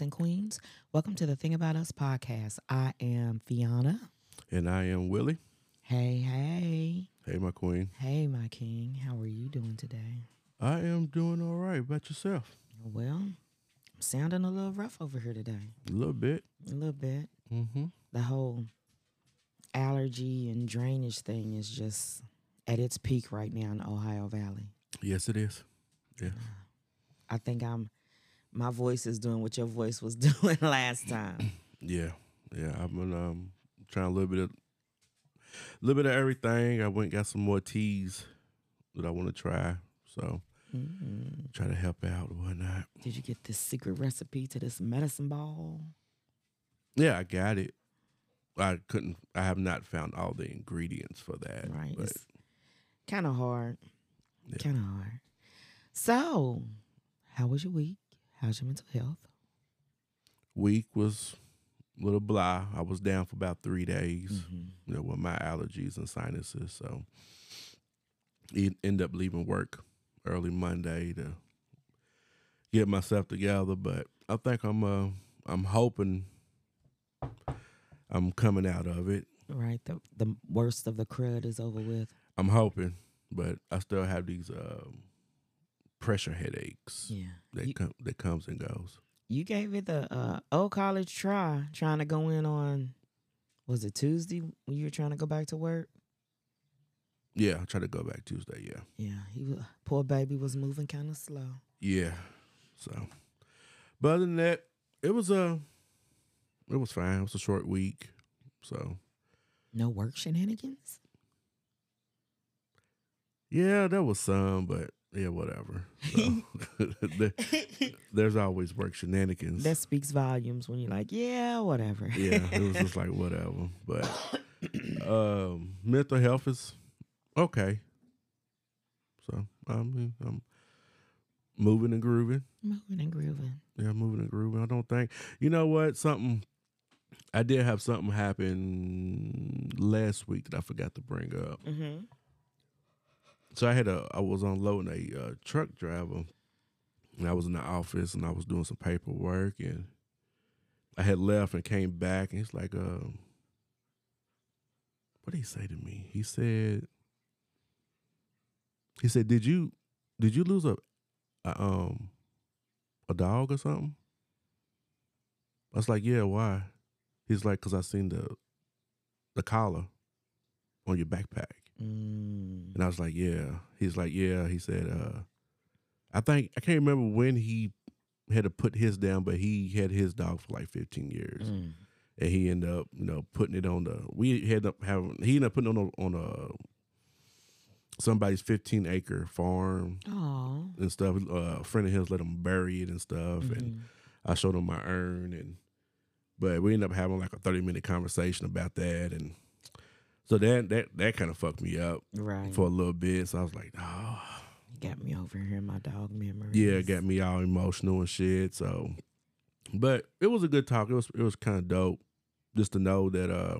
Kings and queens. Welcome to the Thing About Us podcast. I am Fionna. And I am Willie. Hey, hey. Hey, my queen. Hey, my king. How are you doing today? I am doing all right. About yourself? Well, I'm sounding a little rough over here today. A little bit. A little bit. Mm-hmm. The whole allergy and drainage thing is just at its peak right now in the Ohio Valley. Yes, it is. Yeah. I think I'm my voice is doing what your voice was doing last time. Yeah. Yeah. I've been um trying a little bit of a little bit of everything. I went and got some more teas that I want to try. So Mm-hmm. try to help out or whatnot. Did you get this secret recipe to this medicine ball? Yeah, I got it. I couldn't I have not found all the ingredients for that. Right. But It's kind of hard. Yeah. Kind of hard. So, how was your week? How's your mental health? week was a little blah. I was down for about three days. Mm-hmm. you know, with my allergies and sinuses. So end up leaving work early Monday to get myself together. But I think I'm uh I'm hoping I'm coming out of it. Right. The the worst of the crud is over with. I'm hoping, but I still have these um pressure headaches Yeah. that You, come that comes and goes. you gave it the uh, old college try, trying to go in on. Was it Tuesday when you were trying to go back to work? Yeah, I try to go back Tuesday. Yeah, Yeah, he wa- poor baby was moving kind of slow. yeah. So, but other than that, it was a, it was fine. It was a short week, so No work shenanigans. Yeah, there was some, but yeah, whatever. So, there- there's always work shenanigans. That speaks volumes when you're like, yeah, whatever. yeah, it was just like whatever. But um, mental health is okay. So I mean, I'm moving and grooving. Moving and grooving. Yeah, moving and grooving. I don't think you know what something. I did have something happen last week that I forgot to bring up. Mm-hmm. So I had a I was unloading a uh, truck driver, and I was in the office and I was doing some paperwork and I had left and came back and he's like, um, what did he say to me? He said, he said, did you did you lose a, a um a dog or something? I was like, yeah, why? He's like, cause I seen the the collar on your backpack. Mm. And I was like, yeah. He's like, yeah. He said, uh, I think I can't remember when he had to put his down, but he had his dog for like 15 years, Mm. and he ended up, you know, putting it on the. We had up having he ended up putting it on a, on a somebody's 15 acre farm Aw. and stuff. Uh, a friend of his let him bury it and stuff, and Mhm. I showed him my urn, and but we ended up having like a 30 minute conversation about that, and so that that that kind of fucked me up Right. for a little bit. So I was like, oh, got me over here in my dog memories. yeah, got me all emotional and shit. So, but it was a good talk. It was it was kind of dope just to know that uh,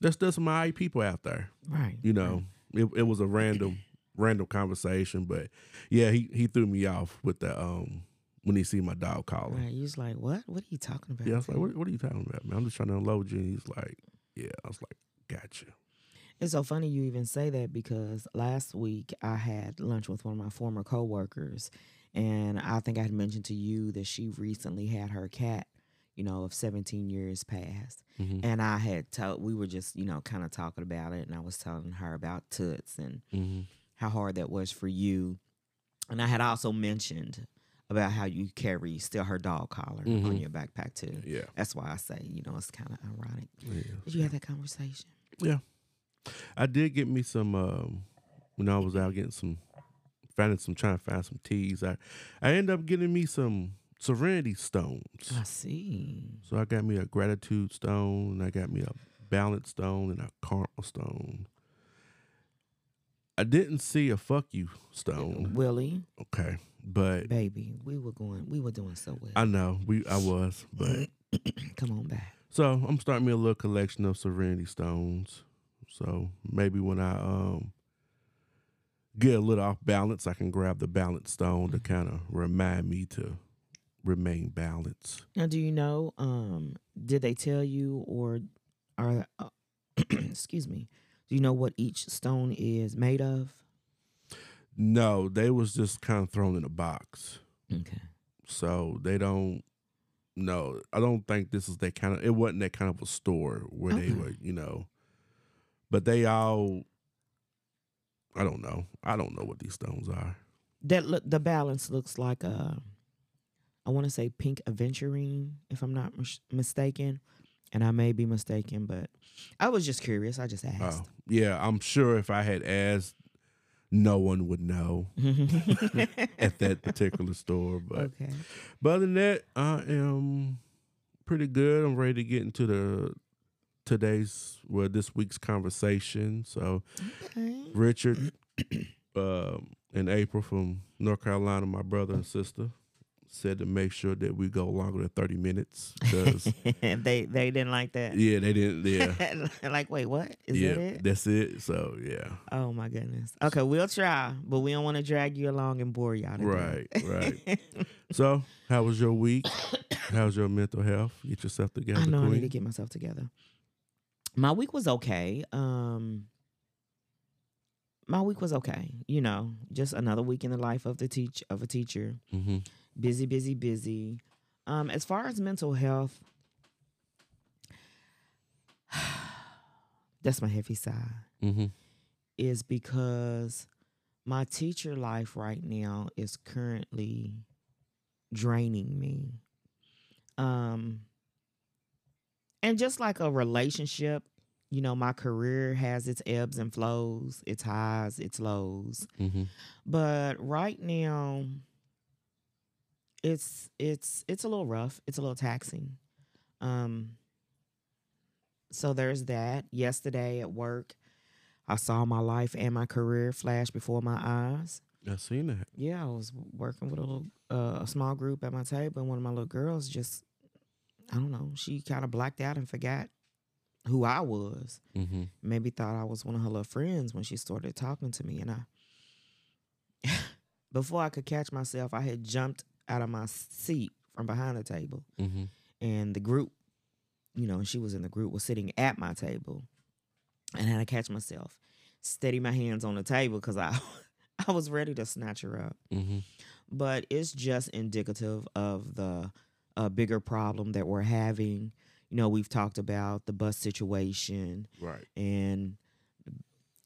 there's still some alright people out there. Right. You know, it it was a random random conversation, but yeah, he he threw me off with the um when he see my dog collar. Right. Was like, what? What are you talking about? Yeah, I was like, what, what are you talking about, man? I'm just trying to unload you. And he's like, yeah. I was like, gotcha. It's so funny you even say that because last week I had lunch with one of my former coworkers, and I think I had mentioned to you that she recently had her cat, you know, of 17 years past. Mhm. And I had told, we were just, you know, kind of talking about it, and I was telling her about Toots and Mm-hmm. how hard that was for you. And I had also mentioned about how you carry still her dog collar on Mhm. your backpack too. Yeah. That's why I say, you know, it's kind of ironic. yeah. Did you have that conversation? Yeah, I did get me some um, when I was out getting some finding some trying to find some teas. I I ended up getting me some serenity stones. I see. So I got me a gratitude stone, and I got me a balance stone and a karma stone. I didn't see a fuck you stone. Willie, Okay. But baby, we were going, we were doing so well. I know we I was, but Come on back. So I'm starting me a little collection of Serenity stones. So maybe when I um get a little off balance, I can grab the balance stone to kind of remind me to remain balanced. Now, do you know? Um, did they tell you, or are uh, excuse me? Do you know what each stone is made of? No, they was just kind of thrown in a box. Okay. So they don't no, I don't think this is that kind of it wasn't that kind of a store where they were, you know. But they all I don't know. I don't know what these stones are. That look, the balance looks like a, I want to say pink aventurine, if I'm not mis- mistaken, and I may be mistaken, but I was just curious. I just asked. Oh, yeah, I'm sure if I had asked no one would know at that particular store, but okay. But other than that, I am pretty good. I'm ready to get into the today's well this week's conversation. So Okay. Richard um and April from North Carolina, my brother and sister, said to make sure that we go longer than thirty minutes because they they didn't like that. yeah, they didn't. Yeah, like, wait, what? Is yeah, that it? that's it. So yeah, Oh my goodness. Okay, we'll try, but we don't want to drag you along and bore y'all. right, right. So how was your week? How's your mental health? Get yourself together, I know I need to get myself together. My week was okay. Um my week was okay. You know, just another week in the life of the teach of a teacher. mm-hmm. Busy, busy, busy. Um as far as mental health, that's my heavy side. Mm-hmm. is because my teacher life right now is currently draining me. Um and just like a relationship, you know, my career has its ebbs and flows, its highs, its lows. Mm-hmm. But right now it's it's it's a little rough. It's a little taxing. Um so there's that. Yesterday at work, I saw my life and my career flash before my eyes. I seen that. Yeah, I was working with a little uh, a small group at my table, and one of my little girls just I don't know, she kind of blacked out and forgot who I was. Mm-hmm. Maybe thought I was one of her little friends when she started talking to me, and I before I could catch myself, I had jumped out of my seat from behind the table, Mm-hmm. and the group, you know, she was in the group, was sitting at my table, and I had to catch myself, steady my hands on the table because I, I was ready to snatch her up. Mm-hmm. But it's just indicative of the uh, bigger problem that we're having. You know, we've talked about the bus situation, Right. and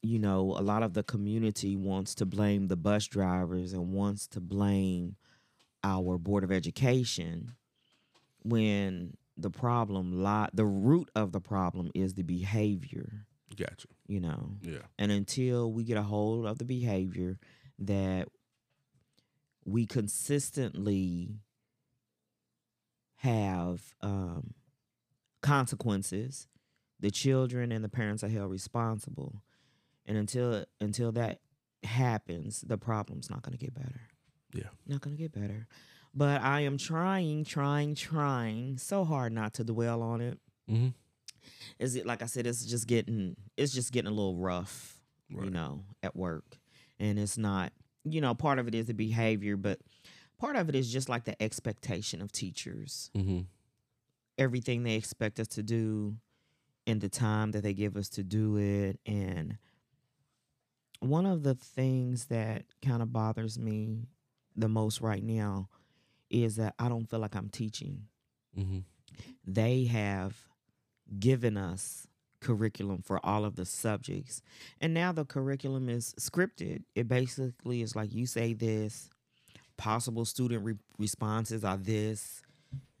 you know, a lot of the community wants to blame the bus drivers and wants to blame our board of education when the problem lie the root of the problem is the behavior Gotcha. you know Yeah. and until we get a hold of the behavior that we consistently have um, consequences, the children and the parents are held responsible. And until until that happens, the problem's not going to get better. Yeah. Not going to get better. But I am trying, trying, trying so hard not to dwell on it. Mm-hmm. Is it like I said? It's just getting, it's just getting a little rough Right. you know, at work. And it's not, you know, part of it is the behavior, but part of it is just like the expectation of teachers. Mm-hmm. Everything they expect us to do in the time that they give us to do it. And one of the things that kind of bothers me the most right now is that I don't feel like I'm teaching. Mm-hmm. They have given us curriculum for all of the subjects. And now the curriculum is scripted. It basically is like you say this, possible student re- responses are this,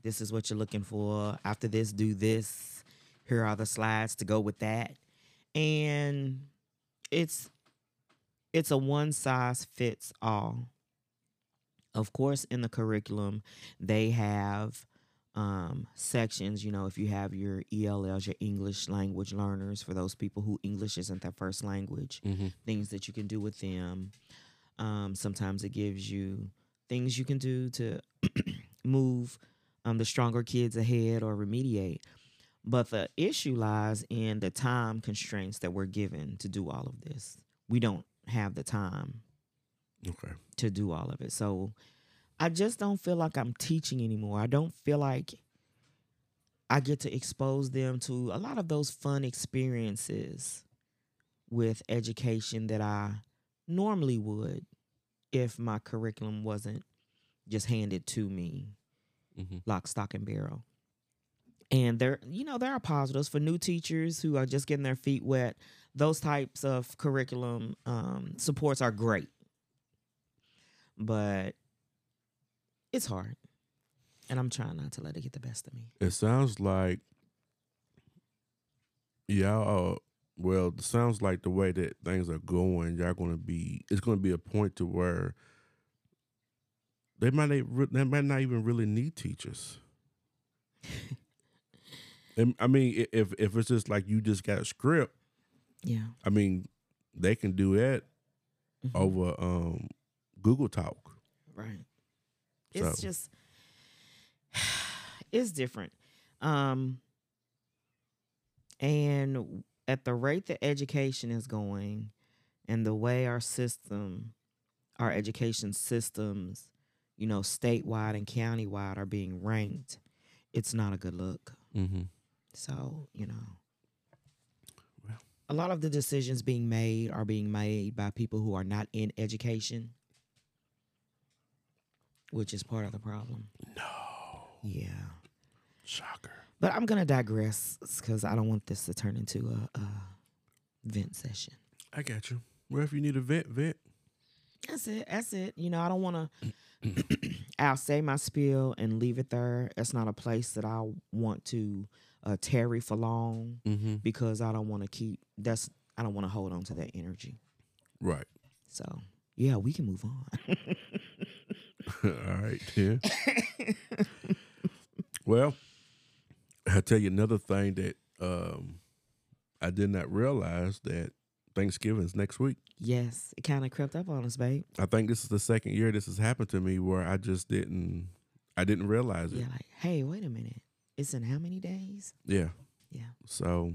this is what you're looking for. After this, do this. Here are the slides to go with that. And it's it's a one size fits all. Of course, in the curriculum, they have um, sections. You know, if you have your ELLs, your English language learners, for those people who English isn't their first language, Mm-hmm. things that you can do with them. Um, sometimes it gives you things you can do to move um, the stronger kids ahead or remediate. But the issue lies in the time constraints that we're given to do all of this. We don't have the time Okay. to do all of it. So I just don't feel like I'm teaching anymore. I don't feel like I get to expose them to a lot of those fun experiences with education that I normally would if my curriculum wasn't just handed to me Mm-hmm. lock, stock, and barrel. And there, you know, there are positives for new teachers who are just getting their feet wet. Those types of curriculum um, supports are great, but it's hard, and I'm trying not to let it get the best of me. It sounds like y'all. Uh, well, it sounds like the way that things are going, y'all going to be. It's going to be a point to where they might not, they might not even really need teachers. And, I mean, if if it's just like you just got a script, Yeah. I mean, they can do that Mhm. over um, Google Talk. Right. It's So- just it's different. Um and at the rate that education is going and the way our system our education systems, you know, statewide and countywide are being ranked, it's not a good look. Mm-hmm. So, you know, Well. a lot of the decisions being made are being made by people who are not in education, which is part of the problem. No, Yeah. shocker. But I'm going to digress because I don't want this to turn into a, a vent session. I got you. Well, if you need a vent, vent. That's it. That's it. You know, I don't want to. I'll say my spiel and leave it there. It's not a place that I want to uh, tarry for long Mm-hmm. because I don't want to keep. That's I don't want to hold on to that energy. Right. So yeah, we can move on. All right, yeah. well, I'll tell you another thing that um, I did not realize that Thanksgiving's next week. yes, it kind of crept up on us, babe. I think this is the second year this has happened to me where I just didn't, I didn't realize it. Yeah, like hey, wait a minute. It's in how many days? Yeah. Yeah. So,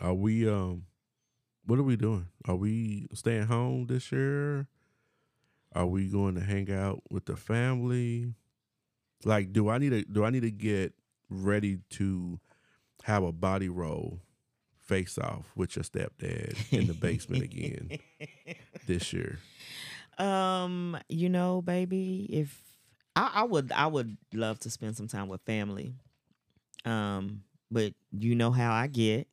are we? Um, what are we doing? Are we staying home this year? Are we going to hang out with the family? Like, do I need to? Do I need to get ready to have a body roll face off with your stepdad in the basement again this year? Um, you know, baby, if I, I would I would love to spend some time with family. Um, but you know how I get.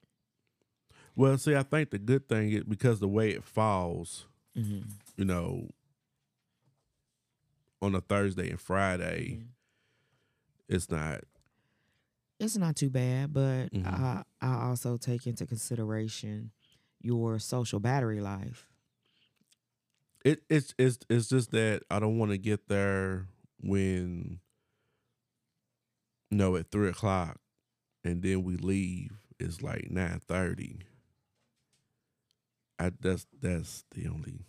Well, see, I think the good thing is because the way it falls, hmm you know, on a Thursday and Friday, Mhm. it's not. It's not too bad, but Mhm. I I also take into consideration your social battery life. It it's it's it's just that I don't want to get there when, you know, at three o'clock, and then we leave. It's like nine thirty. I that's that's the only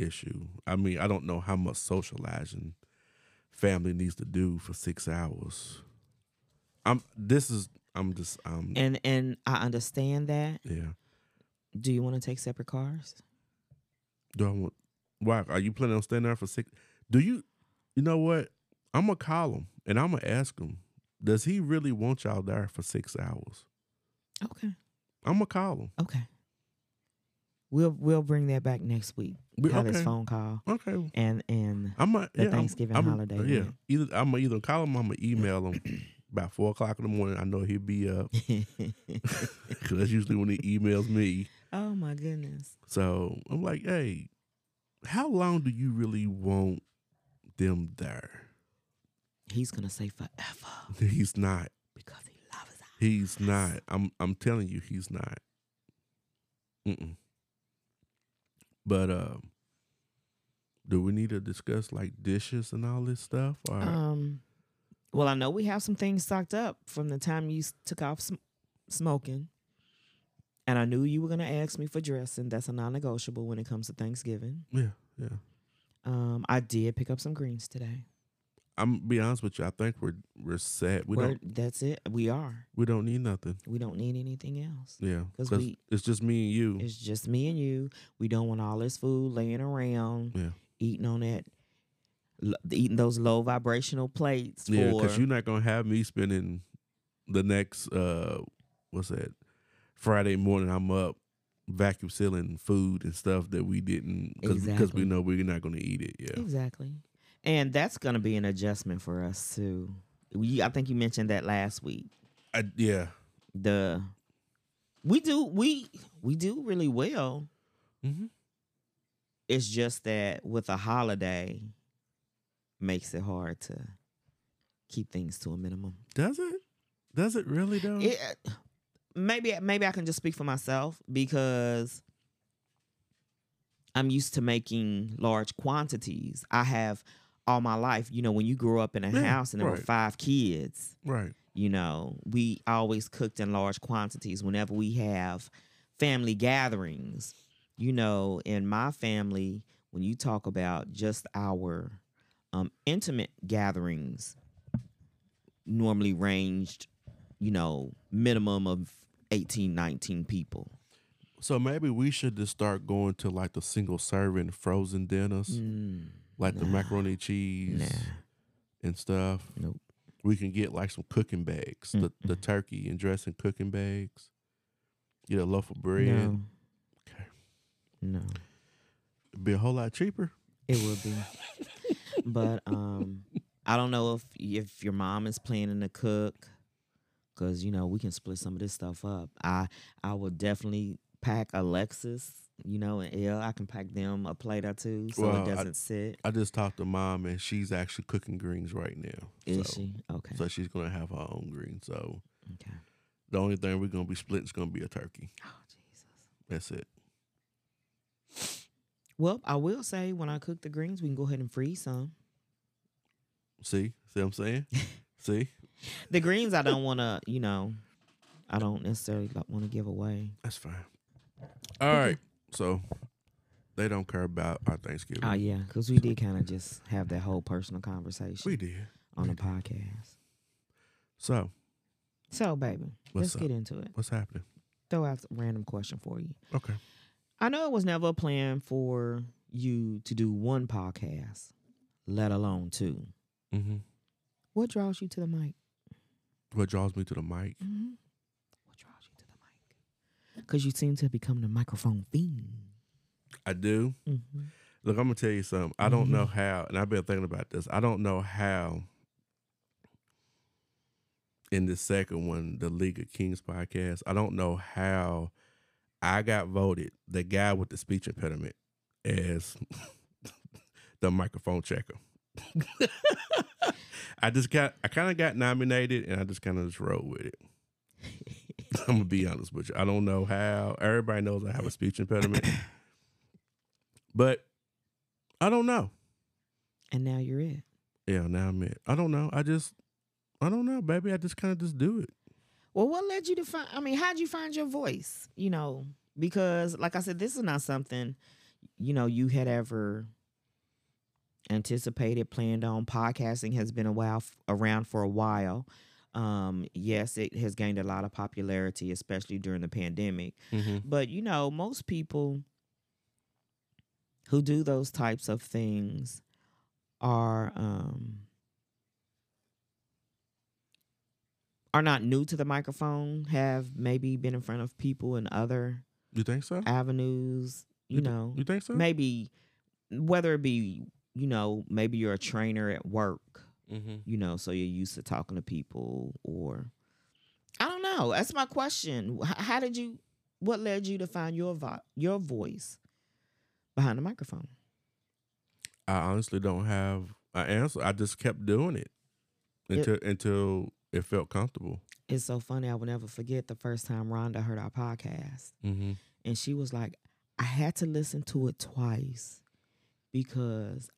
issue. I mean, I don't know how much socializing family needs to do for six hours. I'm. This is. I'm just. Um. And and I understand that. yeah. Do you want to take separate cars? Do I want? Why are you planning on staying there for six? Do you? You know what? I'm gonna call him and I'm gonna ask him. Does he really want y'all there for six hours? Okay. I'm gonna call him. Okay. We'll we'll bring that back next week. We- Have this okay. phone call Okay. and and I'm gonna The yeah, I'm- Thanksgiving I'm, holiday, Yeah. yeah. Either I'm gonna either call him. I'm gonna email him about four o'clock in the morning. I know he'll be up because that's usually when he emails me. oh my goodness. So I'm like, hey, how long do you really want them there? He's gonna say forever He's not. because he loves us. He's not. I'm I'm telling you, he's not. Mm-mm. But um, do we need to discuss like dishes and all this stuff? Or Um, well, I know we have some things stocked up from the time you took off sm- smoking, and I knew you were gonna ask me for dressing. That's a non-negotiable when it comes to Thanksgiving. yeah, yeah. Um, I did pick up some greens today. I'm be honest with you. I think we're we're set. We We're- don't that's it. We are. we don't need nothing. We don't need anything else. Yeah, 'Cause 'cause we- it's just me and you. It's just me and you. We don't want all this food laying around, Yeah. eating on that eating those low vibrational plates Yeah, because you're not gonna have me spending the next uh what's that Friday morning. I'm up vacuum sealing food and stuff that we didn't because Exactly. we know we're not gonna eat it. Yeah, exactly, and that's going to be an adjustment for us too. We, I think you mentioned that last week. I, yeah. The we do we we do really well. Mm-hmm. It's just that with a holiday, makes it hard to keep things to a minimum. Does it? Does it really though? It, maybe maybe I can just speak for myself because I'm used to making large quantities. I have all my life, you know, when you grew up in a Yeah, house and there were five kids, right. you know, we always cooked in large quantities whenever we have family gatherings. You know, in my family, when you talk about just our um, intimate gatherings, normally ranged, you know, minimum of 18, 19 people. So maybe we should just start going to like the single serving frozen dinners, Mm, like the nah. macaroni cheese nah, and stuff. nope. We can get like some cooking bags, the the turkey and dressing cooking bags. Get a loaf of bread. No. Okay. No. Be a whole lot cheaper. It would be. but um I don't know if if your mom is planning to cook cuz you know, we can split some of this stuff up. I I would definitely pack Alexis, you know, and Elle. I can pack them a plate or two so Well, it doesn't sit. I just talked to mom and she's actually cooking greens right now. Is so, she? Okay. So she's gonna have her own greens. So okay. the only thing we're gonna be splitting is gonna be a turkey. Oh Jesus. That's it. Well, I will say when I cook the greens, we can go ahead and freeze some. See? See what I'm saying? See? The greens I don't want to, you know, I don't necessarily want to give away. That's fine. All right. So they don't care about our Thanksgiving. Oh yeah, because we did kind of just have that whole personal conversation we did. on we the podcast. So So, baby, let's get into it. what's happening? Throw out a random question for you. Okay. I know it was never a plan for you to do one podcast, let alone two. Mm-hmm. What draws you to the mic? What draws me to the mic? Mm-hmm. What draws you to the mic? Because you seem to have become the microphone fiend. I do. Mm-hmm. Look, I'm gonna tell you something. I don't know how, and I've been thinking about this. I don't know how in the second one, the League of Kings podcast, I don't know how I got voted the guy with the speech impediment as the microphone checker. I just got I kind of got nominated and I just kind of just rolled with it. I'm gonna be honest with you. I don't know how. Everybody knows I have a speech impediment. But I don't know. And now you're it. Yeah, now I'm it. I don't know. I just I don't know, baby. I just kind of just do it. Well, what led you to find? I mean, how'd you find your voice? You know, because like I said, this is not something you know you had ever anticipated, planned on. Podcasting has been a while around for a while. Um, yes, it has gained a lot of popularity, especially during the pandemic. Mm-hmm. But you know, most people who do those types of things are um are not new to the microphone, have maybe been in front of people in other You think so? avenues, you, You know. You think so? Maybe whether it be, you know, maybe you're a trainer at work, Mm-hmm. you know, so you're used to talking to people or I don't know. That's my question. How did you what led you to find your vo- your voice behind the microphone? I honestly don't have an answer. I just kept doing it It- until until it felt comfortable. It's so funny. I will never forget the first time Rhonda heard our podcast. Mm-hmm. And she was like, I had to listen to it twice because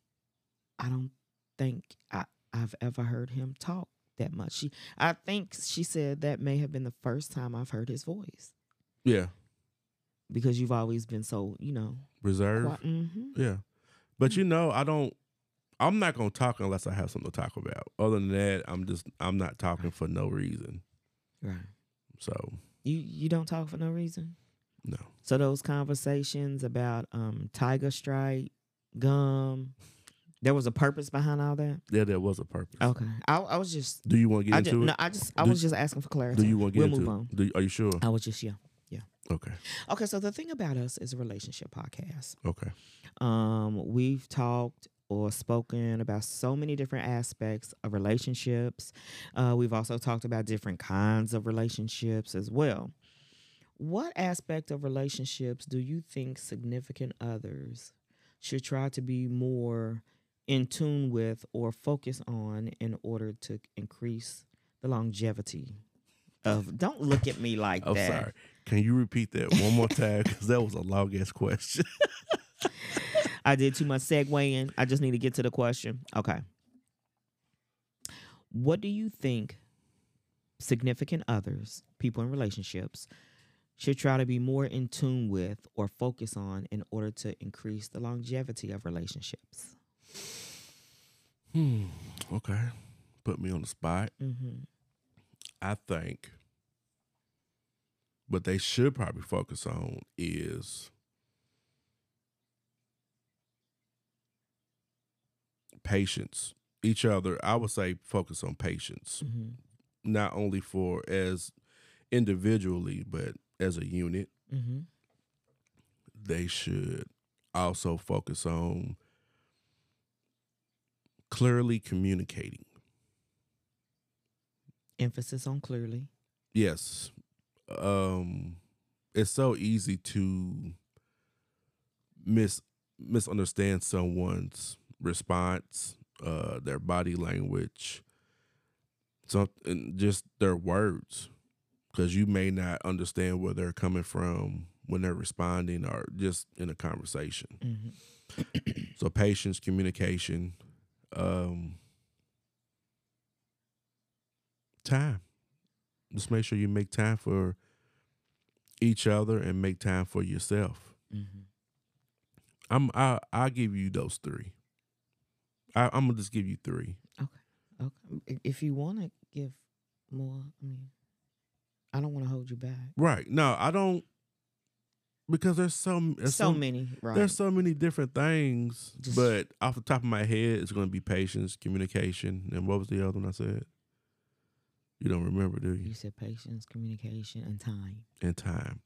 I don't think I, I've ever heard him talk that much. She I think she said that may have been the first time I've heard his voice. Yeah, Because you've always been so, you know, reserve. quiet. hmm Yeah, but you know, I don't. I'm not gonna talk unless I have something to talk about. Other than that, I'm just I'm not talking for no reason. Right. So You you don't talk for no reason. no, So those conversations about um Tiger Stripe, gum, There was a purpose behind all that. Yeah, there was a purpose. Okay, I, I was just. Do you want to get I into just, it? no, I just, I Do- was just asking for clarity. Do you want to get we'll into move on. it? Do you, are you sure? I was just yeah, yeah. Okay. Okay, so the thing about us is a relationship podcast. Okay. Um, we've talked or spoken about so many different aspects of relationships. Uh, we've also talked about different kinds of relationships as well. What aspect of relationships do you think significant others should try to be more in tune with or focus on in order to increase the longevity of? Don't look at me like I'm that. sorry. Can you repeat that one more time? Because that was a long ass question. I did too much segueing. I just need to get to the question. Okay. What do you think significant others, people in relationships, should try to be more in tune with or focus on in order to increase the longevity of relationships? Hmm. Okay. Put me on the spot. Mm-hmm. I think what they should probably focus on is patience. Each other, I would say focus on patience, Mm-hmm. not only for as individually, but as a unit. Mm-hmm. They should also focus on clearly communicating. Emphasis on clearly. Yes. Um it's so easy to mis misunderstand someone's response, uh their body language, something just their words cuz you may not understand where they're coming from when they're responding or just in a conversation. Mm-hmm. So patience, communication, um, time. Just make sure you make time for each other and make time for yourself. Mm-hmm. I'm I I'll give you those three. I, I'm gonna just give you three. Okay. Okay. If you want to give more, I mean, I don't want to hold you back. Right. No, I don't because there's some there's so some- many, right? There's so many different things, Just- but off the top of my head, it's going to be patience, communication, and what was the other one I said? You don't remember, do you? you said patience, communication, and time. and time.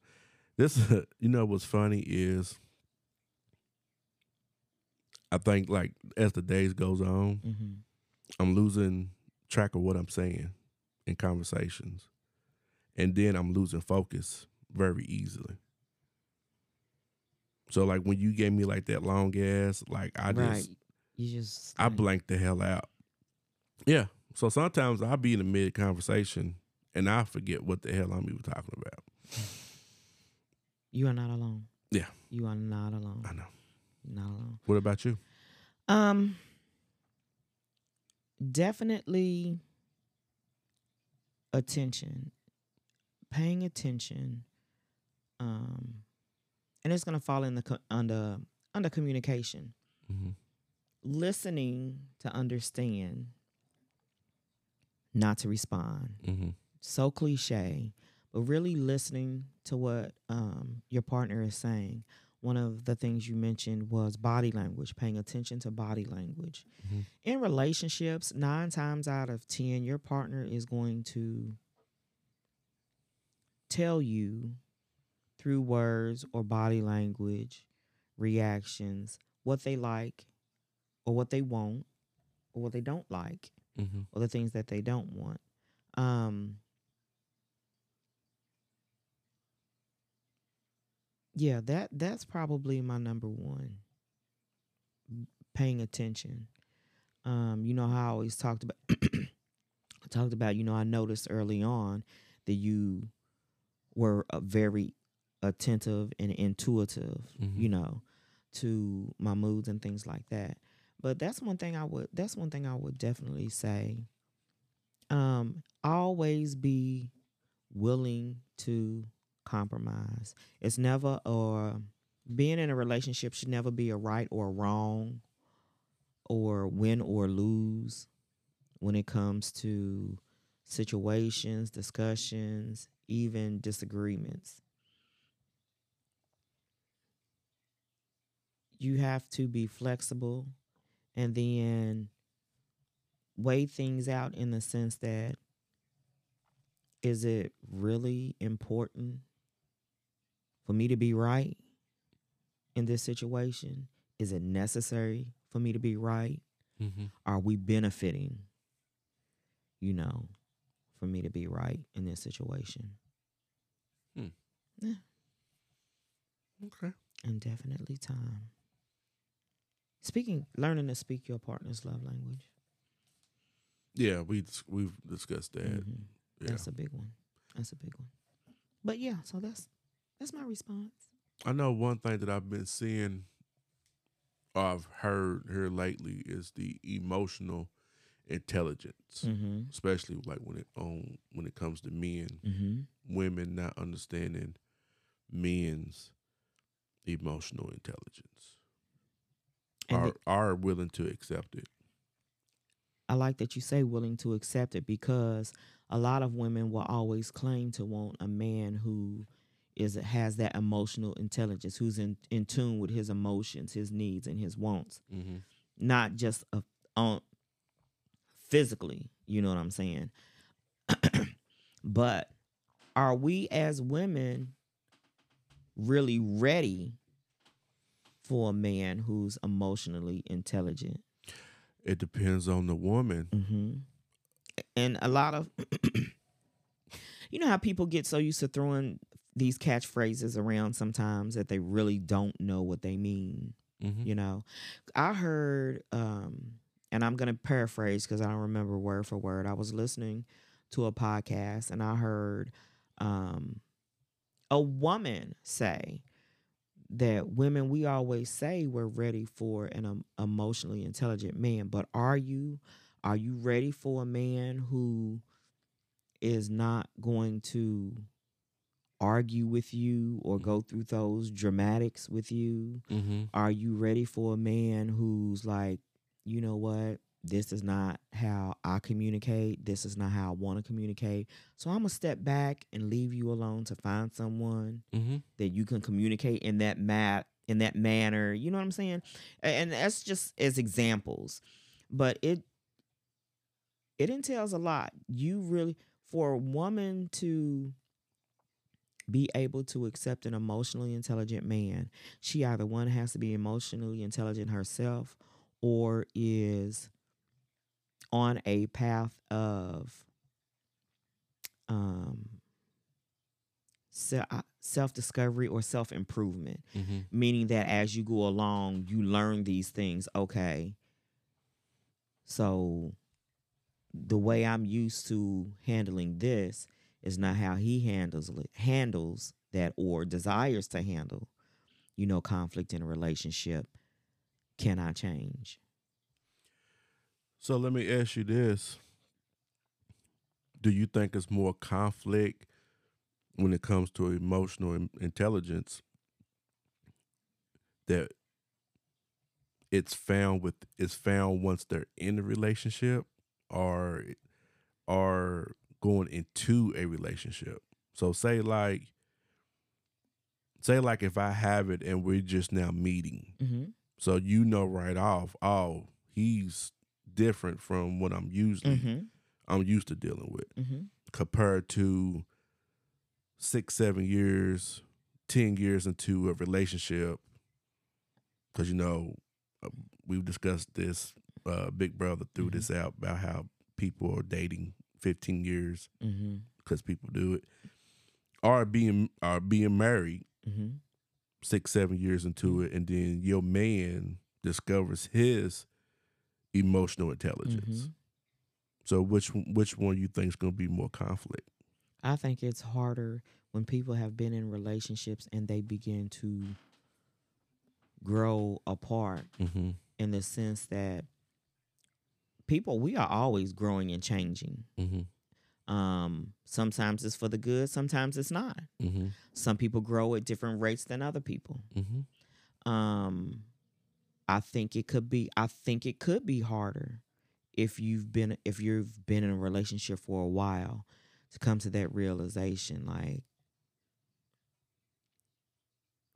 This, you know, what's funny is, I think like as the days goes on, Mm-hmm. I'm losing track of what I'm saying in conversations, and then I'm losing focus very easily. So like when you gave me like that long ass, like I just. You just I like- blanked the hell out. Yeah. So sometimes I'll be in the mid conversation and I forget what the hell I'm even talking about. You are not alone. Yeah. You are not alone. I know. Not alone. What about you? Um definitely attention. Paying attention. Um and it's going to fall in the under under communication. Mm-hmm. Listening to understand, not to respond. Mm-hmm. so cliche, but really listening to what um, your partner is saying. One of the things you mentioned was body language, paying attention to body language. Mhm. In relationships, nine times out of 10, your partner is going to tell you through words or body language, reactions, what they like or what they want or what they don't like Mm-hmm. or the things that they don't want. Um, yeah, that that's probably my number one. Paying attention. Um, you know how I always talked about I talked about, you know, I noticed early on that you were a very attentive and intuitive, Mhm. you know, to my moods and things like that. But that's one thing I would that's one thing I would definitely say. Um, always be willing to compromise. It's never or being in a relationship should never be a right or a wrong or win or lose when it comes to situations, discussions, even disagreements. You have to be flexible and then weigh things out in the sense that is it really important for me to be right in this situation? Is it necessary for me to be right? Mm-hmm. Are we benefiting, you know, for me to be right in this situation? Okay. And definitely time. Speaking, learning to speak your partner's love language. Yeah, we we've discussed that. Mhm. Yeah. That's a big one. That's a big one. But yeah, so that's that's my response. I know one thing that I've been seeing or I've heard here lately is the emotional intelligence, Mm-hmm. especially like when it on when it comes to men, Mm-hmm. women not understanding men's emotional intelligence are the- are willing to accept it. I like that you say willing to accept it because a lot of women will always claim to want a man who is has that emotional intelligence, who's in, in tune with his emotions, his needs, and his wants, Mm-hmm. not just a, on physically. You know what I'm saying? but are we as women really ready for a man who's emotionally intelligent? It depends on the woman. hmm And a lot of, you know how people get so used to throwing these catchphrases around sometimes that they really don't know what they mean. Mm-hmm. You know, I heard, um, and I'm going to paraphrase because I don't remember word for word. I was listening to a podcast and I heard um, a woman say that women, we always say we're ready for an um, emotionally intelligent man, but are you? Are you ready for a man who is not going to argue with you or go through those dramatics with you? Mm-hmm. Are you ready for a man who's like, you know what? This is not how I communicate. This is not how I want to communicate. So I'm gonna step back and leave you alone to find someone Mm-hmm. that you can communicate in that mat in that manner. You know what I'm saying? And that's just as examples. But it it entails a lot. You really for a woman to be able to accept an emotionally intelligent man, she either one has to be emotionally intelligent herself or is on a path of um self discovery or self improvement Mm-hmm. meaning that as you go along you learn these things okay. So the way i'm used to handling this is not how he handles it handles that or desires to handle you know conflict in a relationship. Can i change So let me ask you this. Do you think it's more conflict when it comes to emotional intelligence that it's found with it's found once they're in a relationship or are going into a relationship? So say like say like if I have it and we're just now meeting mm-hmm. so you know right off, oh, he's different from what I'm usually Mm-hmm. I'm used to dealing with Mm-hmm. compared to six, seven years, ten years into a relationship. Because you know, uh, we've discussed this. Uh, Big Brother threw Mhm. this out about how people are dating fifteen years Mm-hmm. because people do it, are being are being married Mm-hmm. six, seven years into it, and then your man discovers his emotional intelligence. Mhm. So which which one you think is going to be more conflict? I think it's harder when people have been in relationships and they begin to grow apart Mm-hmm. in the sense that people we are always growing and changing. Mm-hmm. Um, sometimes it's for the good, sometimes it's not. Mm-hmm. Some people grow at different rates than other people. Mm-hmm. Um, I think it could be. I think it could be harder if you've been if you've been in a relationship for a while to come to that realization. Like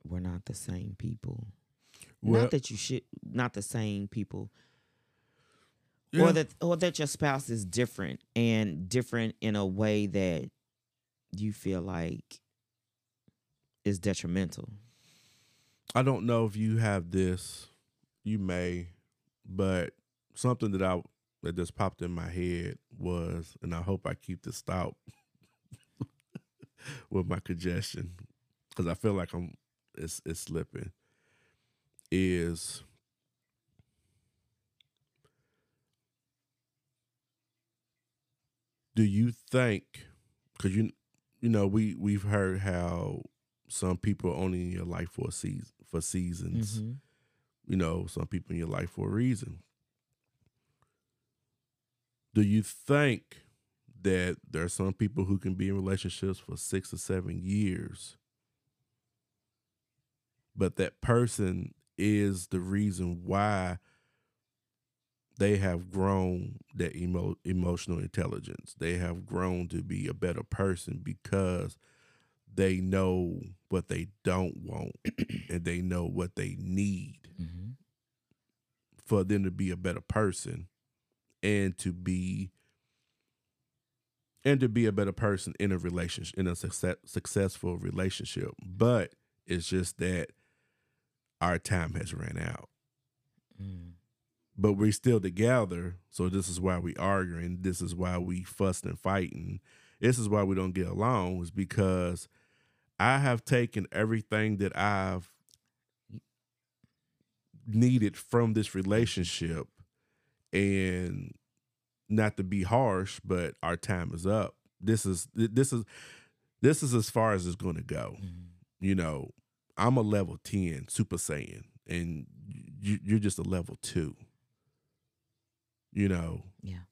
we're not the same people. Well, not that you should. Not the same people. Yeah. or that or that your spouse is different and different in a way that you feel like is detrimental. I don't know if you have this. You may, but something that I that just popped in my head was, and I hope I keep this thought with my congestion because I feel like I'm it's it's slipping. Is do you think? Because you you know we we've heard how some people only in your life for a season for seasons. Mhm. You know, some people in your life for a reason. Do you think that there are some people who can be in relationships for six or seven years, but that person is the reason why they have grown that emo- emotional intelligence. They have grown to be a better person because they know what they don't want and they know what they need Mhm. for them to be a better person and to be and to be a better person in a relationship in a success, successful relationship but it's just that our time has ran out Mm. but we're still together so this is why we arguing this is why we fussing and fighting this is why we don't get along is because i have taken everything that i've needed from this relationship and not to be harsh but our time is up this is this is this is as far as it's going to go Mhm. you know i'm a level 10 super saiyan and you, you're just a level 2 you know Yeah.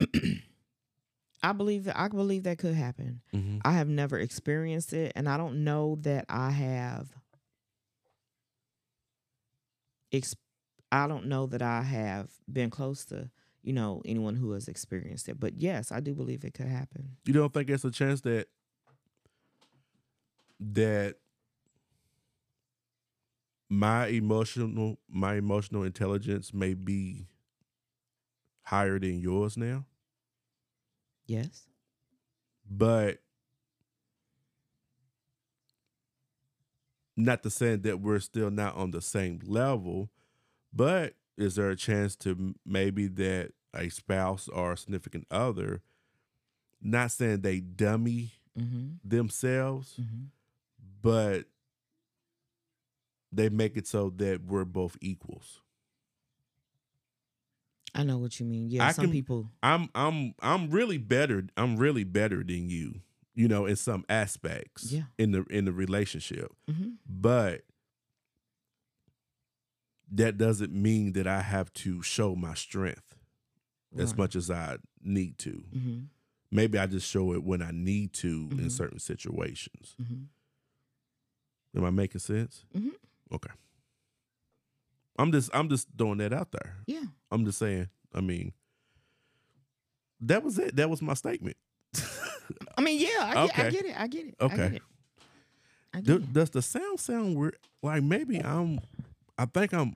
I believe that I believe that could happen. mm-hmm. I have never experienced it, and I don't know that I have. Ex- I don't know that I have been close to you know anyone who has experienced it, but yes, I do believe it could happen. you don't think there's a chance that that my emotional my emotional intelligence may be higher than yours now Yes. but not to say that we're still not on the same level but is there a chance to maybe that a spouse or a significant other not saying they dummy Mm-hmm. themselves Mm-hmm. but they make it so that we're both equals I know what you mean. Yeah, I some can- people. i'm i'm i'm really better i'm really better than you you know in some aspects Yeah. in the in the relationship Mm-hmm. but that doesn't mean that I have to show my strength as much as I need to. Mm-hmm. Maybe I just show it when I need to in Mhm. certain situations. Mm-hmm. Am I making sense? Mhm. Okay. I'm just I'm just throwing that out there. Yeah. I'm just saying. I mean, that was it. That was my statement. I mean, yeah, I get, I get it. I get it. I Okay. get it. I Do, get it. does the sound sound weird? Like maybe I'm. I think I'm.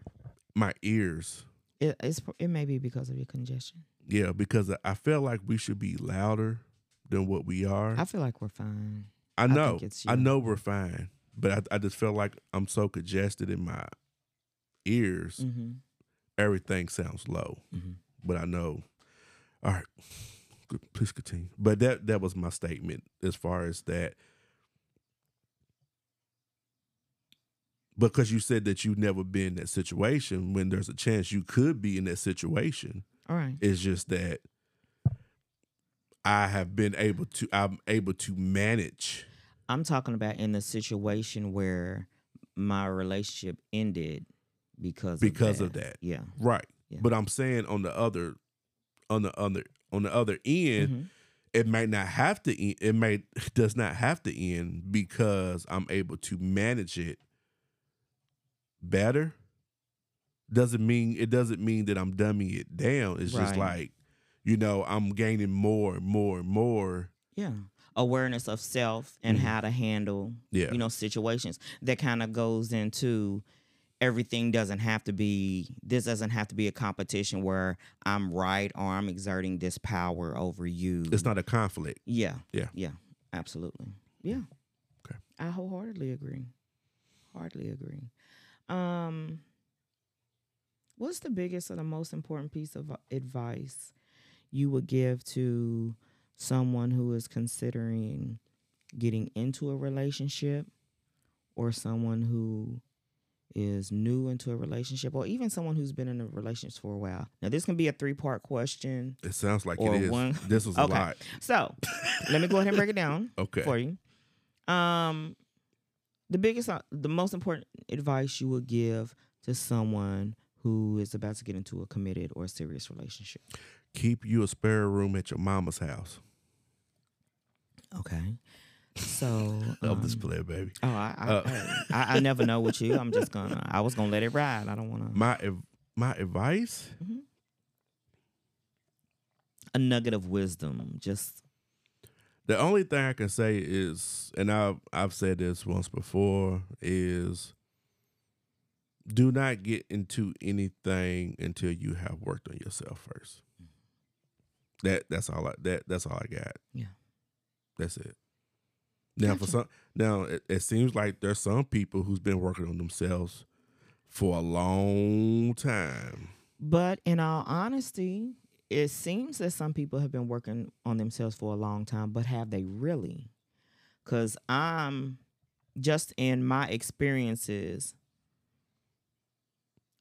My ears. It, it's, it may be because of your congestion. Yeah, because I feel like we should be louder than what we are. I feel like we're fine. I know. it's I know we're fine, but I, I just feel like I'm so congested in my ears. Mm-hmm. Everything sounds low, Mhm. but I know. All right, please continue. But that that was my statement as far as that. Because you said that you've never been in that situation, when there's a chance you could be in that situation, All right. it's just that I have been able to. I'm able to manage. I'm talking about in the situation where my relationship ended because Because of of that. that. Yeah. Right. Yeah. But I'm saying on the other on the other on the other end, Mhm. it might not have to end it may does not have to end because I'm able to manage it better. Doesn't mean it doesn't mean that I'm dumbing it down. It's just like, you know, I'm gaining more and more and more. Yeah. Awareness of self and Mhm. how to handle Yeah. you know situations that kind of goes into everything doesn't have to be this doesn't have to be a competition where I'm right or I'm exerting this power over you. It's not a conflict. Yeah. Yeah. Yeah. Absolutely. Yeah. Okay. I wholeheartedly agree. Hardly agree. Um what's the biggest or the most important piece of advice you would give to someone who is considering getting into a relationship or someone who is new into a relationship or even someone who's been in a relationship for a while. Now this can be a three-part question. It sounds like it is. one- This was a lot. So, let me go ahead and break it down Okay. for you. Um, the biggest, uh, the most important advice you would give to someone who is about to get into a committed or a serious relationship. Keep you a spare room at your mama's house. Okay. So, Love this um, play, baby. Oh, I I, Uh, I I never know with you. I'm just gonna. I was gonna let it ride. I don't want to. My my advice, A nugget of wisdom. Just the only thing I can say is, and I've I've said this once before, is do not get into anything until you have worked on yourself first. That that's all I that that's all I got. Yeah. That's it. Now for some now it, it seems like there's some people who's been working on themselves for a long time. But in all honesty, it seems that some people have been working on themselves for a long time, but have they really? Because I'm just in my experiences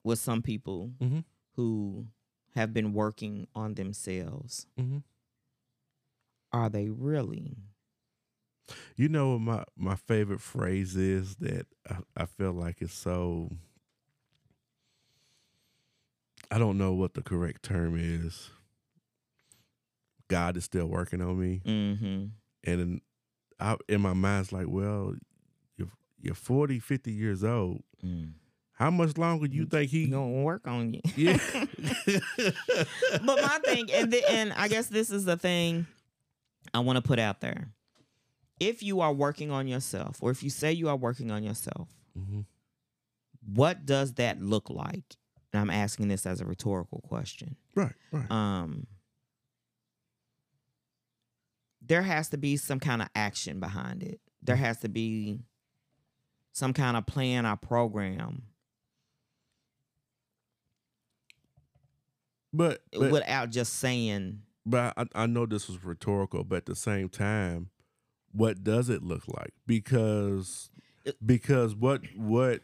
with some people Mhm. who have been working on themselves. Mm-hmm. Are they really? You know what my my favorite phrase is that I, I feel like it's so I don't know what the correct term is. God is still working on me, Mm-hmm. and in, I, in my mind, it's like, well, you're you're 40, 50 years old. Mm. How much longer do you think He he? gonna work on you. Yeah. but my thing, and the, and I guess this is the thing I want to put out there. If you are working on yourself, or if you say you are working on yourself, Mhm. what does that look like? And I'm asking this as a rhetorical question. Right, right. Um, there has to be some kind of action behind it. There has to be some kind of plan or program but but, without just saying but I, I know this was rhetorical, but at the same time, what does it look like? Because because what what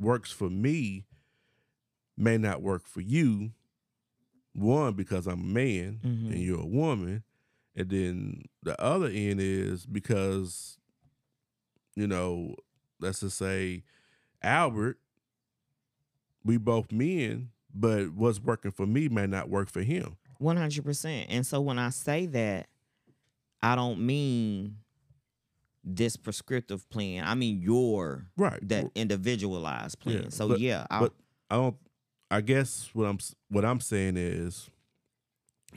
works for me may not work for you. One, because I'm a man Mhm. and you're a woman, and then the other end is because you know, let's just say Albert, we both men, but what's working for me may not work for him. One hundred percent. And so when I say that, I don't mean this prescriptive plan. I mean your Right. that individualized plan. Yeah, so but- yeah, I, but I don't. I guess what I'm what I'm saying is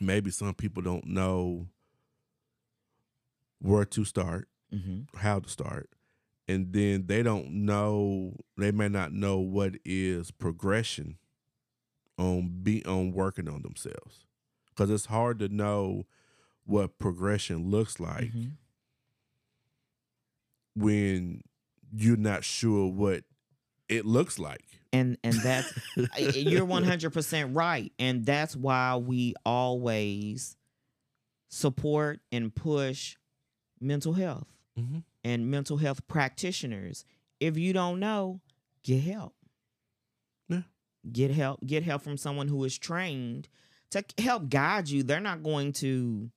maybe some people don't know where to start, mhm. how to start, and then they don't know. They may not know what is progression on be on working on themselves because it's hard to know what progression looks like Mhm. when you're not sure what it looks like. and and that's you're 100% right and that's why we always support and push mental health Mhm. and mental health practitioners if you don't know get help Yeah. get help get help from someone who is trained to help guide you they're not going to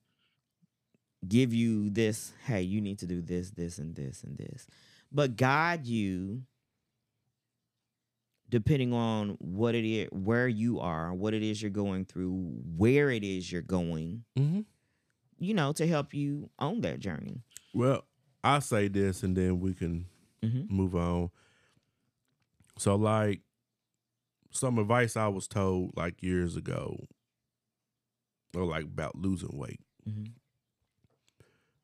give you this hey you need to do this this and this and this but guide you depending on what it is where you are what it is you're going through where it is you're going Mm-hmm. you know to help you on that journey Well, I'll say this and then we can Mhm. move on. So, like, some advice I was told like years ago, or like about losing weight. Mhm.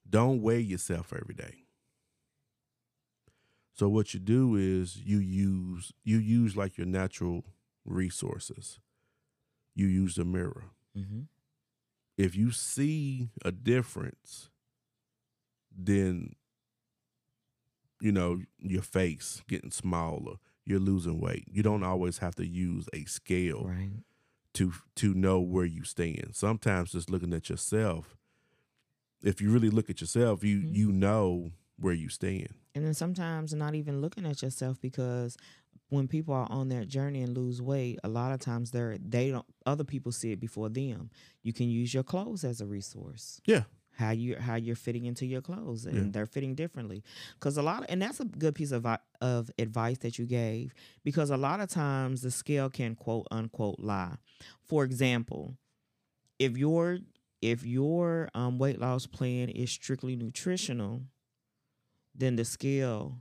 Don't weigh yourself every day. So what you do is you use you use like your natural resources. You use the mirror. Mm-hmm. If you see a difference, then you know your face getting smaller, you're losing weight. You don't always have to use a scale Right. to to know where you stand. Sometimes just looking at yourself, if you really look at yourself, you Mhm. you know where you stand. And then sometimes not even looking at yourself because when people are on their journey and lose weight, a lot of times they're they don't other people see it before them. You can use your clothes as a resource. Yeah. How you how you're fitting into your clothes and Yeah. they're fitting differently. Cuz a lot of, and that's a good piece of of advice that you gave because a lot of times the scale can quote unquote lie. For example, if your if your um, weight loss plan is strictly nutritional, then the scale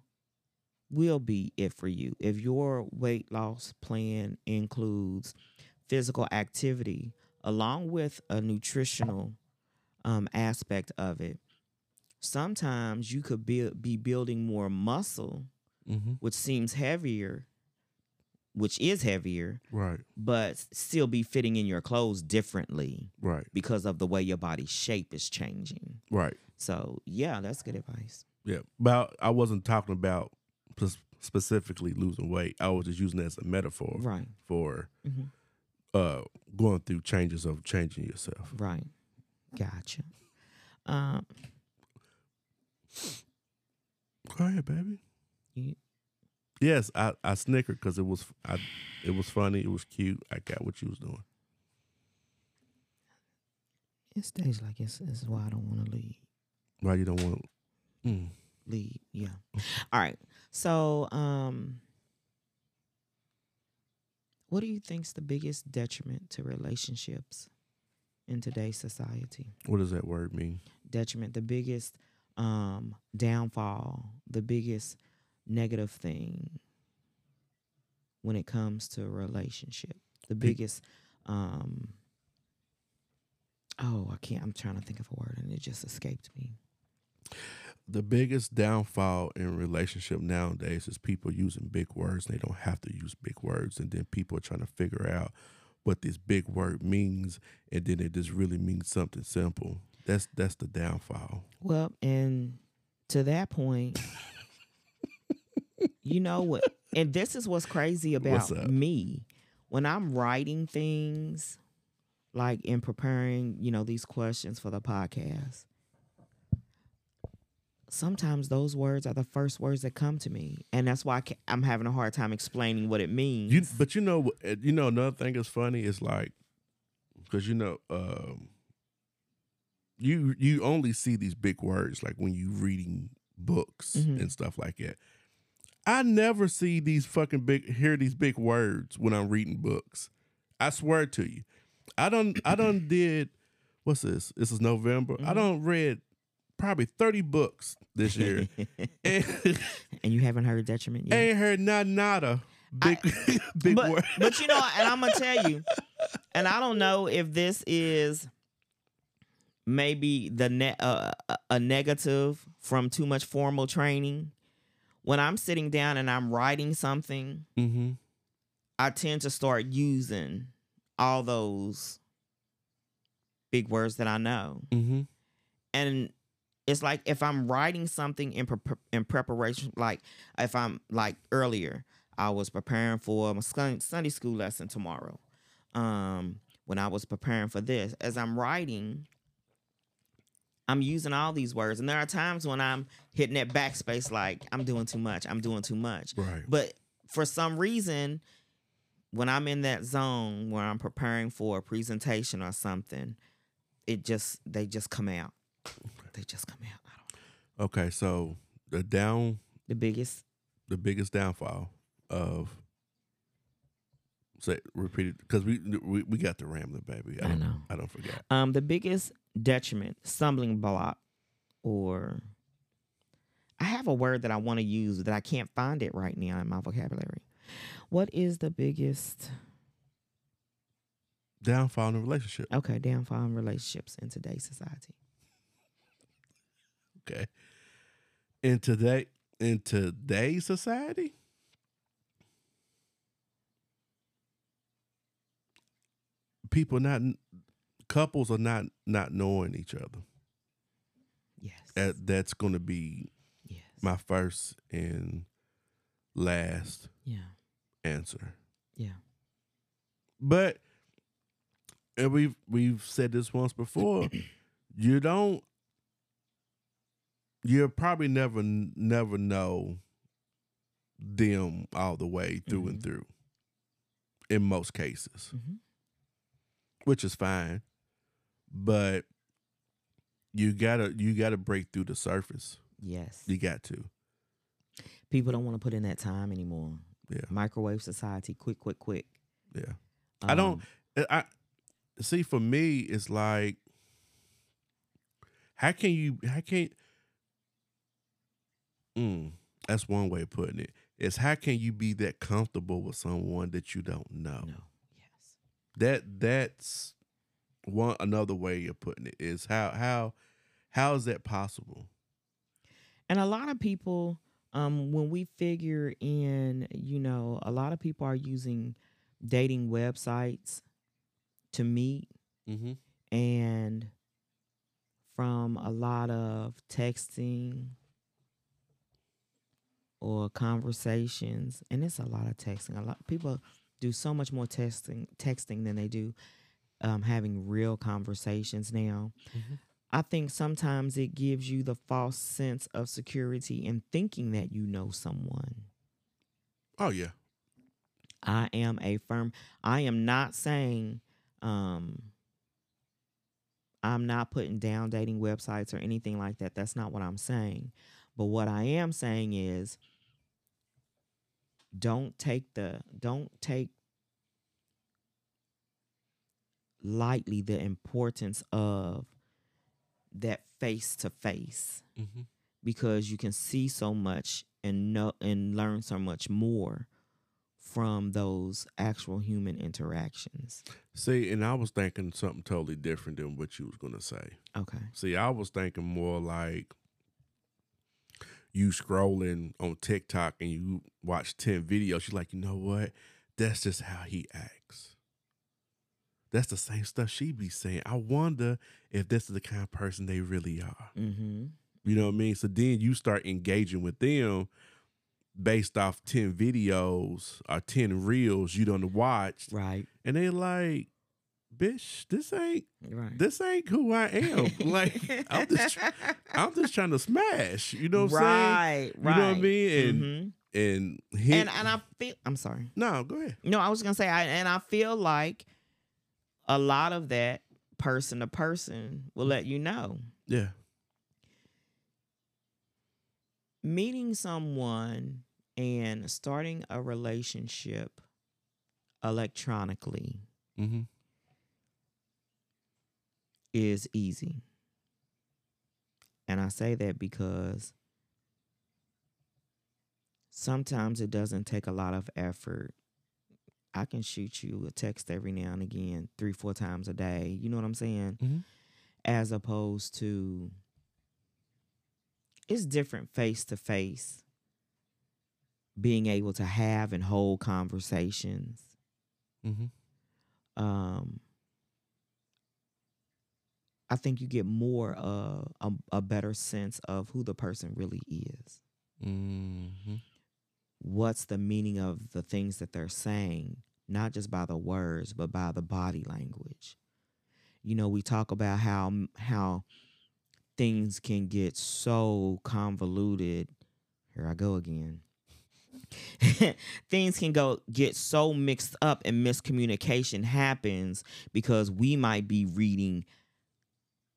will be it for you. If your weight loss plan includes physical activity along with a nutritional um, aspect of it, sometimes you could be, be building more muscle, Mm-hmm. which seems heavier, which is heavier, Right. but still be fitting in your clothes differently Right. because of the way your body shape is changing. Right. So, yeah, that's good advice. Yeah. But I wasn't talking about specifically losing weight. I was just using it as a metaphor Right. for Mhm. uh going through changes of changing yourself. Right. Gotcha. Um, Go ahead, baby. you, Yes, I, I snickered because it was I it was funny, it was cute. I got what you was doing. it stays like this. This is why I don't want to leave. Why you don't want mm. Leave. Yeah. All right. So, um, what do you think's the biggest detriment to relationships in today's society? what does that word mean? Detriment, the biggest um downfall, the biggest negative thing when it comes to a relationship. The biggest um oh, I can't I'm trying to think of a word and it just escaped me. The biggest downfall in relationship nowadays is people using big words. They don't have to use big words, and then people are trying to figure out what this big word means, and then it just really means something simple. That's that's the downfall. Well, and to that point, you know what? And this is what's crazy about up? me. When I'm writing things, like in preparing, you know, these questions for the podcast, sometimes those words are the first words that come to me. And that's why I I'm having a hard time explaining what it means. You, but you know, uh, you know, another thing that's funny is like, because you know, um, you you only see these big words like when you reading books Mhm. and stuff like that. I never see these fucking big hear these big words when I'm reading books. I swear to you, I don't I done did what's this? This is November. I Mhm. don't read probably thirty books this year, and and you haven't heard detriment yet. ain't heard not nada big big but, word. but you know, and I'm gonna tell you, and I don't know if this is maybe the ne- uh, a negative from too much formal training. When I'm sitting down and I'm writing something, Mm-hmm. I tend to start using all those big words that I know, Mm-hmm. and it's like if I'm writing something in pre- in preparation, like if I'm like earlier, I was preparing for my Sunday school lesson tomorrow. Um, when I was preparing for this, as I'm writing, I'm using all these words, and there are times when I'm hitting that backspace, like I'm doing too much. I'm doing too much. Right. But for some reason, when I'm in that zone where I'm preparing for a presentation or something, it just they just come out. They just come out. I don't Okay, so the down, the biggest the biggest downfall of say repeated because we, we we got the rambling baby. I I don't, know. I don't forget. um the biggest detriment, stumbling block, or I have a word that I want to use that I can't find it right now in my vocabulary. What is the biggest Downfall in a relationship. okay downfall in relationships in today's society? Okay. And today, in today's society, people not couples are not not knowing each other. Yes. That that's going to be yes. my first and last yeah. answer. Yeah. But and we've we've said this once before, you don't you'll probably never never know them all the way through and Mhm. through in most cases, hmm which is fine. But you gotta you gotta break through the surface. Yes. You got to. People don't want to put in that time anymore. Yeah. Microwave society, quick, quick, quick. Yeah. I don't- Um, I see for me it's like how can you how can mm, that's one way of putting it. it. Is how can you be that comfortable with someone that you don't know? no. Yes. That that's one another way of putting it is how how how is that possible? And a lot of people, um, when we figure in, you know, a lot of people are using dating websites to meet Mm-hmm. and from a lot of texting or conversations and it's a lot of texting a lot people do so much more texting texting than they do um, having real conversations now Mhm. i think sometimes it gives you the false sense of security in thinking that you know someone Oh yeah. I am a firm. I am not saying um I'm not putting down dating websites or anything like that. That's not what I'm saying. But what I am saying is don't take the don't take lightly the importance of that face to face because you can see so much and know and learn so much more from those actual human interactions. See, and I was thinking something totally different than what you was gonna say. Okay. See, I was thinking more like you scrolling on TikTok and you watch 10 videos. You're like, you know what? That's just how he acts. That's the same stuff she be saying. I wonder if this is the kind of person they really are. Mm-hmm. You know what I mean? So then you start engaging with them based off 10 videos or 10 reels you done watched. Right. And they like, bitch, this ain't Right. this ain't who I am. like I'm just I'm just trying to smash. You know what I'm right. saying? Right. You know what I mean? And Mhm. and and and I feel I'm sorry. no, go ahead. No, I was gonna say I and I feel like a lot of that person to person will let you know. Yeah. meeting someone and starting a relationship electronically Mm-hmm. is easy. And I say that because sometimes it doesn't take a lot of effort. I can shoot you a text every now and again, three, four times a day. You know what I'm saying? Mhm. As opposed to, it's different face to face, being able to have and hold conversations. Mm-hmm. um I think you get more uh, a a better sense of who the person really is. Mm-hmm. What's the meaning of the things that they're saying, not just by the words, but by the body language. You know, we talk about how how things can get so convoluted. Here I go again. things can go get so mixed up and miscommunication happens because we might be reading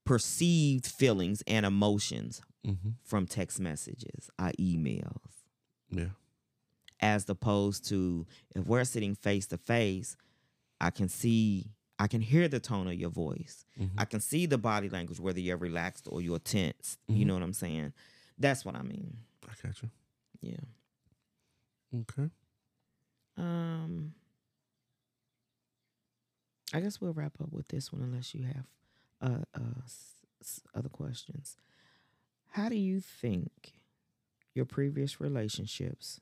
perceived feelings and emotions Mm-hmm. from text messages, our emails, Yeah. As opposed to if we're sitting face to face, I can see, I can hear the tone of your voice. Mm-hmm. I can see the body language, whether you're relaxed or you're tense. You Mhm. know what I'm saying? That's what I mean. I got you. Yeah. Okay. Um, I guess we'll wrap up with this one, unless you have uh, uh s- other questions. How do you think your previous relationships,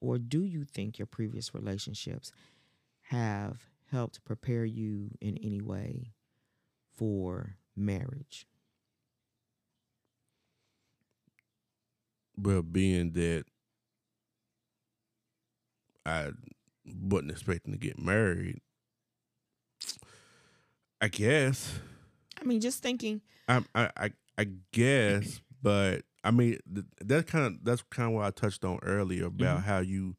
or do you think your previous relationships have helped prepare you in any way for marriage? Well, being that I wasn't expecting to get married, I guess. I mean, just thinking. I I I, I guess, but I mean th- that kind of that's kind of what I touched on earlier about Mhm. how you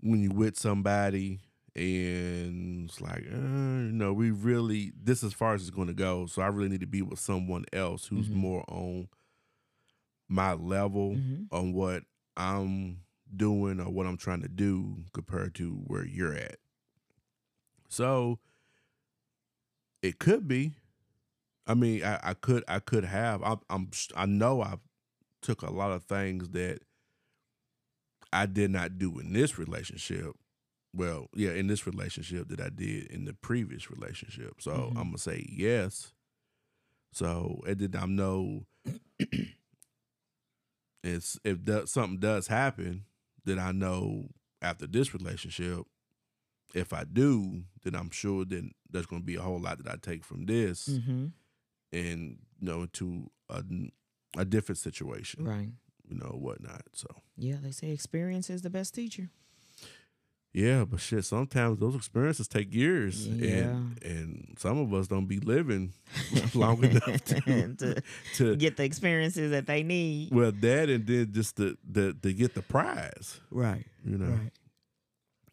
when you with somebody and it's like uh, you know we really this as far as it's going to go so i really need to be with someone else who's Mhm. more on my level Mhm. on what i'm doing or what i'm trying to do compared to where you're at so it could be i mean i, I could i could have I'm, I'm i know i took a lot of things that i did not do in this relationship well, yeah, in this relationship that I did in the previous relationship. So Mhm. I'm gonna say yes. So it did I know it's if that, something does happen, then I know after this relationship, if I do, then I'm sure then there's gonna be a whole lot that I take from this Mm-hmm. And you know into a, a different situation, Right. you know, whatnot. So Yeah, they say experience is the best teacher. Yeah, but shit, sometimes those experiences take years, Yeah. and and some of us don't be living long enough to, to to get the experiences that they need. well that, and then just to to, to get the prize, Right. you know. Right.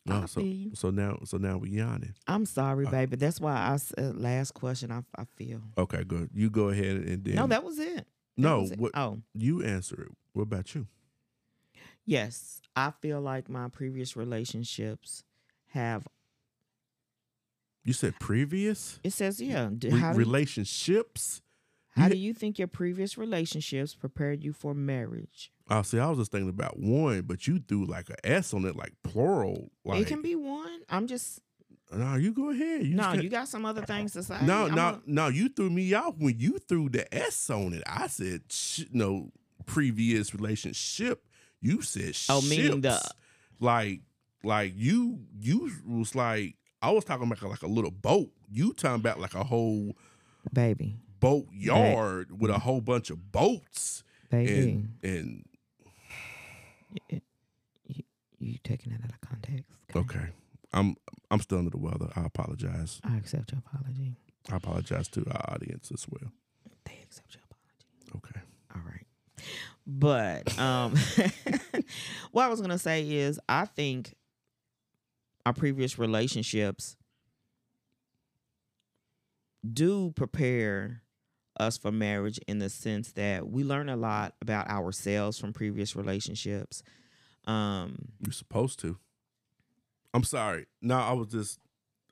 No, I so so now so now we yawning. I'm sorry, Uh, baby. That's why I said last question. I I feel. Okay, good. You go ahead and then No, that was it. That no. was it. What Oh, you answer it? What about you? yes. I feel like my previous relationships have. You said previous It says yeah. Re- how do you, relationships. how do you think your previous relationships prepared you for marriage? Oh, see, I was just thinking about one, but you threw like a S on it, like plural. Like, it can be one. I'm just no, you go ahead. You no. You got some other things to say. No, I'm no, a- no. You threw me off when you threw the S on it. I said, sh- no, previous relationship. You said, Oh, meaning the- ships. like, like you, you was like, I was talking about like a little boat. You talking about like a whole baby, boat yard with a whole bunch of boats baby. and and you, you taking it out of context. okay. I'm I'm still under the weather. I apologize. I accept your apology. I apologize to our audience as well. They accept your apology. Okay. All right. But um what I was gonna say is I think our previous relationships do prepare us for marriage in the sense that we learn a lot about ourselves from previous relationships. Um You're supposed to. I'm sorry. No, I was just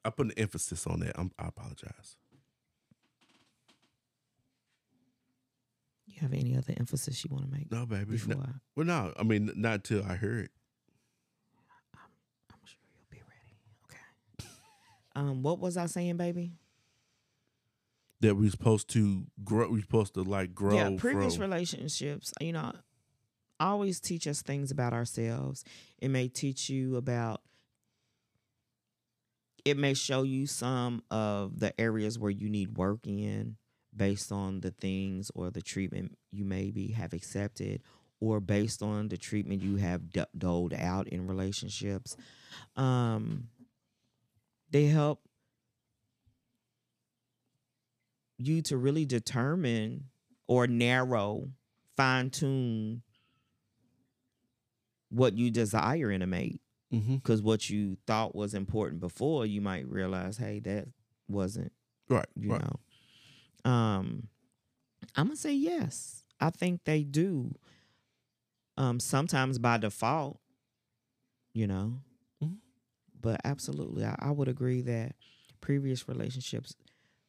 I put an emphasis on that. I'm, I apologize. you have any other emphasis you want to make No, baby. before No, I, well, no. I mean, not until I hear it. I'm sure you'll be ready. Okay. Um what was I saying, baby? That we're supposed to grow. We're supposed to like grow. yeah previous from, relationships you know always teach us things about ourselves it may teach you about it may show you some of the areas where you need work in based on the things or the treatment you maybe have accepted or based on the treatment you have d- doled out in relationships um they help you to really determine or narrow, fine tune what you desire in a mate. Because what you thought was important before, you might realize, hey, that wasn't, Right. you right. know. Um, I'm gonna say yes. I think they do. Um, sometimes by default, you know. Mhm. But absolutely, I, I would agree that previous relationships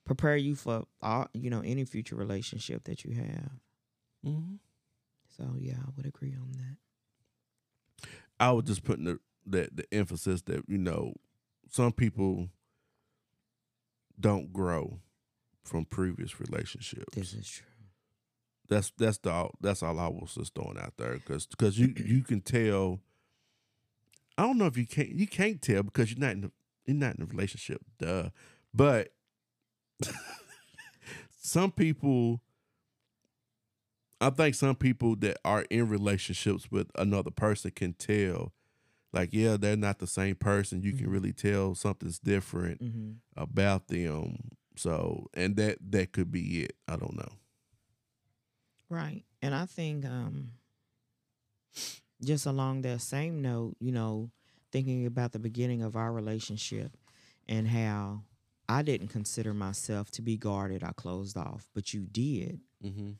prepare you for all, you know, any future relationship that you have. Mhm. So yeah, I would agree on that. I was just putting the, the the emphasis that you know some people don't grow from previous relationships. This is true. That's that's the all- that's all I was just throwing out there because you you can tell. I don't know if you can't you can't tell because you're not in the, you're not in a relationship, duh. But some people, I think some people that are in relationships with another person can tell, like yeah, they're not the same person. You can Mhm. really tell something's different Mm-hmm. about them. So, and that that could be it. I don't know. Right. And I think um just along that same note, you know, thinking about the beginning of our relationship and how I didn't consider myself to be guarded, I closed off, but you did, Mm-hmm.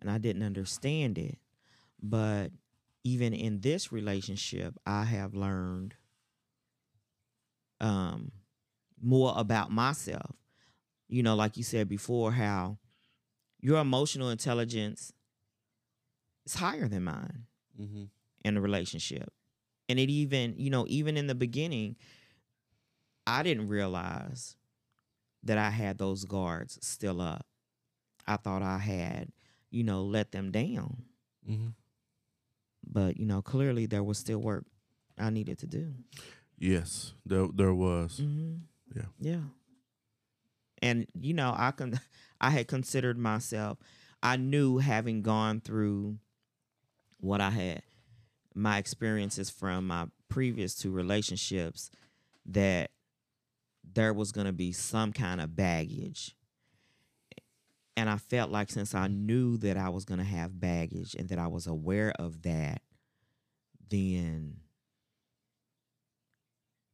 and I didn't understand it. But even in this relationship, I have learned um more about myself. You know, like you said before, how your emotional intelligence is higher than mine Mm-hmm. in a relationship. And it even, you know, even in the beginning, I didn't realize that I had those guards still up. I thought I had, you know, let them down. Mm-hmm. But, you know, clearly there was still work I needed to do. Yes, there there was. Mm-hmm. Yeah. Yeah. And you know, I can I had considered myself I knew having gone through what I had my experiences from my previous two relationships that there was going to be some kind of baggage. And I felt like since I knew that I was going to have baggage and that I was aware of that, then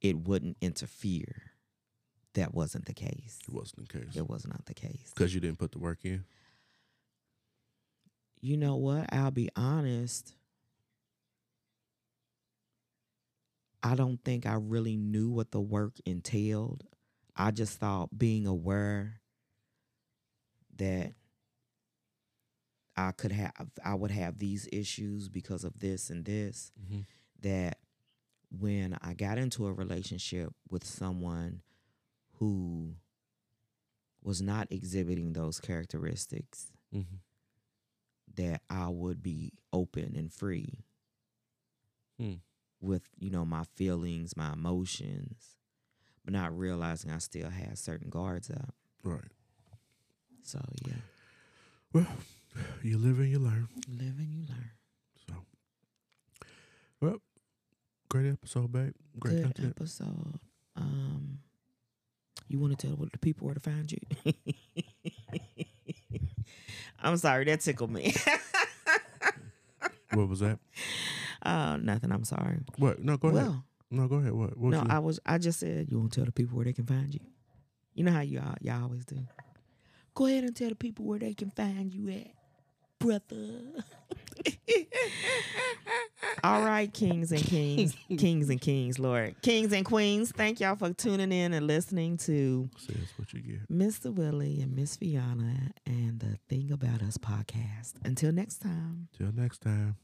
it wouldn't interfere. That wasn't the case. It wasn't the case It was not the case. because you didn't put the work in. You know what? I'll be honest. I don't think I really knew what the work entailed. I just thought being aware that I could have I would have these issues because of this and this Mm-hmm. that when I got into a relationship with someone who was not exhibiting those characteristics Mm-hmm. that I would be open and free Hmm. With, you know, my feelings, my emotions, but not realizing I still had certain guards up. Right. So yeah, Well, you live and you learn. live and you learn. So, well, great episode, babe. Great Good content. episode. Um, you want to tell what the people where to find you? I'm sorry, that tickled me. What was that? uh, nothing. I'm sorry. What? No, go ahead. Well, No, go ahead. What? what no, you, I was. I just said you want to tell the people where they can find you. You know how you all, y'all always do. Go ahead and tell the people where they can find you at, brother. All right, kings and kings, kings and kings, Lord, kings and queens. Thank y'all for tuning in and listening to says what you get. Mr. Willie and Miss Fionna and the Thing About Us podcast. Until next time. Till next time.